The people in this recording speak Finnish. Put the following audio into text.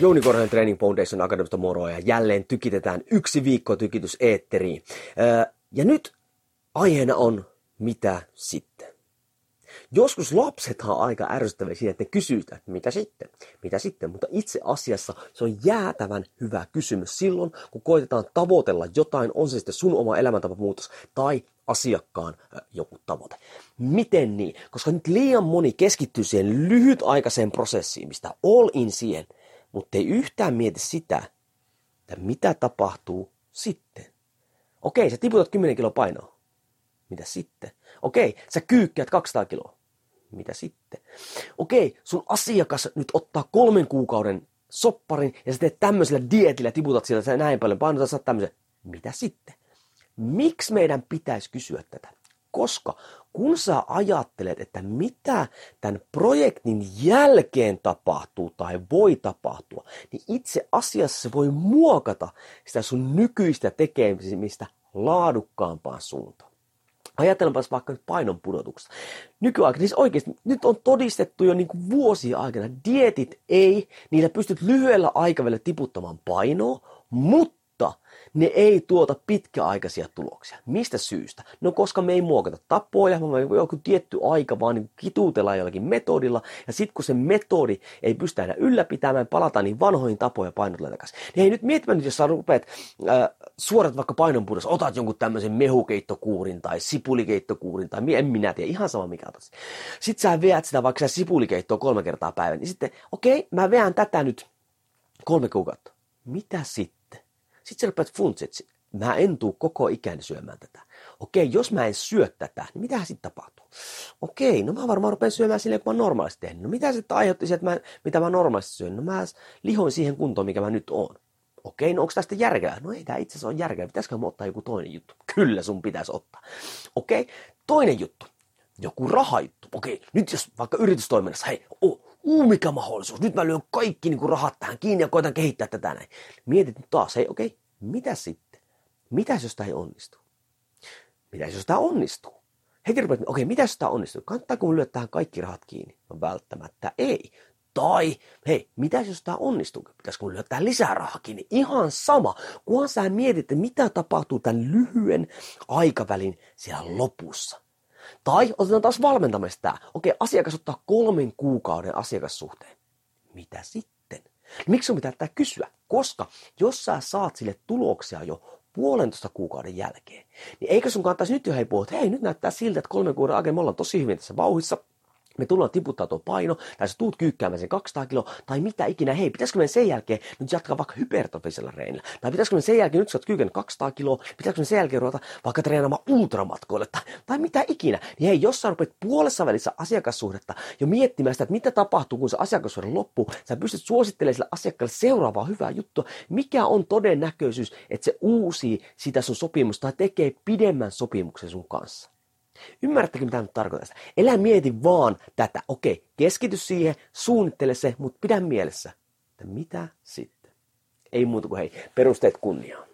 Jouni Korhonen Training Foundation Akademista moro ja jälleen tykitetään yksi viikko tykitys eetteriin. Ja nyt aiheena on mitä sitten. Joskus lapsethan on aika ärsyttäviä siinä, että ne kysyy että mitä sitten, mitä sitten, mutta itse asiassa se on jäätävän hyvä kysymys silloin, kun koitetaan tavoitella jotain, on se sitten sun oma elämäntapamuutos tai asiakkaan joku tavoite. Miten niin? Koska nyt liian moni keskittyy siihen lyhytaikaiseen prosessiin, mistä all in siihen, mutta ei yhtään mieti sitä, että mitä tapahtuu sitten. Okei, sä tiputat 10 kiloa painoa. Mitä sitten? Okei, sä kyykkäät 200 kiloa. Mitä sitten? Okei, sun asiakas nyt ottaa kolmen kuukauden sopparin ja sä teet tämmöisellä dietillä, tiputat sillä sä näin paljon painoa, sä tämmöisen. Mitä sitten? Miksi meidän pitäisi kysyä tätä? Koska kun sä ajattelet, että mitä tämän projektin jälkeen tapahtuu tai voi tapahtua, niin itse asiassa se voi muokata sitä sun nykyistä tekemistä laadukkaampaan suuntaan. Ajatellaanpas vaikka nyt painon pudotuksesta. Nykyaikana, siis oikeasti, nyt on todistettu jo niin vuosia aikana, dietit ei, niillä pystyt lyhyellä aikavälillä tiputtamaan painoa, mutta ne ei tuota pitkäaikaisia tuloksia. Mistä syystä? No koska me ei muokata tapoja, me joku tietty aika vaan niin kituutellaan jollakin metodilla, ja sitten kun se metodi ei pysty enää ylläpitämään, palataan niin vanhoihin tapoja painotulla takaisin. Niin ei nyt miettimään, jos sä rupeat äh, suorat vaikka painonpudossa, otat jonkun tämmöisen mehukeittokuurin tai sipulikeittokuurin tai en minä tiedä, ihan sama mikä otat. Sitten sä veät sitä vaikka sä sipulikeittoa kolme kertaa päivän, niin sitten okei, okay, mä veän tätä nyt kolme kuukautta. Mitä sitten? Sitten sä rupeat funtsit, mä en tuu koko ikäni syömään tätä. Okei, jos mä en syö tätä, niin mitä sitten tapahtuu? Okei, no mä varmaan rupean syömään silleen, kun mä normaalisti tehnyt. No mitä sitten aiheutti että mä, mitä mä normaalisti syön? No mä lihoin siihen kuntoon, mikä mä nyt oon. Okei, no onko tästä järkeä? No ei tämä itse asiassa ole järkeä. Pitäisikö mä ottaa joku toinen juttu? Kyllä sun pitäisi ottaa. Okei, toinen juttu. Joku rahajuttu. Okei, nyt jos vaikka yritystoiminnassa, hei, oh, uu mikä mahdollisuus, nyt mä lyön kaikki niin kuin rahat tähän kiinni ja koitan kehittää tätä näin. Mietit nyt taas, hei okei, okay, mitä sitten? Mitäs jos tämä ei onnistu? Mitäs jos tämä onnistuu? Heti rupeat, okei, okay, mitä jos tämä onnistuu? Kannattaako lyödä tähän kaikki rahat kiinni? No välttämättä ei. Tai, hei, mitä jos tämä onnistuu? Pitäisikö mun lyödä tähän lisää rahaa kiinni? Ihan sama, kunhan sä mietit, mitä tapahtuu tämän lyhyen aikavälin siellä lopussa. Tai otetaan taas valmentamista. Okei, asiakas ottaa kolmen kuukauden asiakassuhteen. Mitä sitten? Miksi sun pitää tätä kysyä? Koska jos sä saat sille tuloksia jo puolentoista kuukauden jälkeen, niin eikö sun kannattaisi nyt jo hei puhua, että hei nyt näyttää siltä, että kolmen kuukauden aikana me ollaan tosi hyvin tässä vauhissa, me tullaan tiputtaa tuo paino, tai sä tuut kyykkäämään sen 200 kiloa, tai mitä ikinä, hei, pitäisikö me sen jälkeen nyt jatkaa vaikka hypertrofisella reenillä, tai pitäisikö me sen jälkeen, nyt sä oot kyykännyt 200 kiloa, pitäisikö me sen jälkeen ruveta vaikka treenaamaan ultramatkoille, tai, tai mitä ikinä, niin hei, jos sä rupeat puolessa välissä asiakassuhdetta jo miettimään sitä, että mitä tapahtuu, kun se asiakassuhde loppuu, sä pystyt suosittelemaan sille asiakkaalle seuraavaa hyvää juttua, mikä on todennäköisyys, että se uusii sitä sun sopimusta tai tekee pidemmän sopimuksen sun kanssa. Ymmärrättekö, mitä nyt tarkoittaa? Elä mieti vaan tätä. Okei, keskity siihen, suunnittele se, mutta pidä mielessä, että mitä sitten? Ei muuta kuin hei, perusteet kunniaan.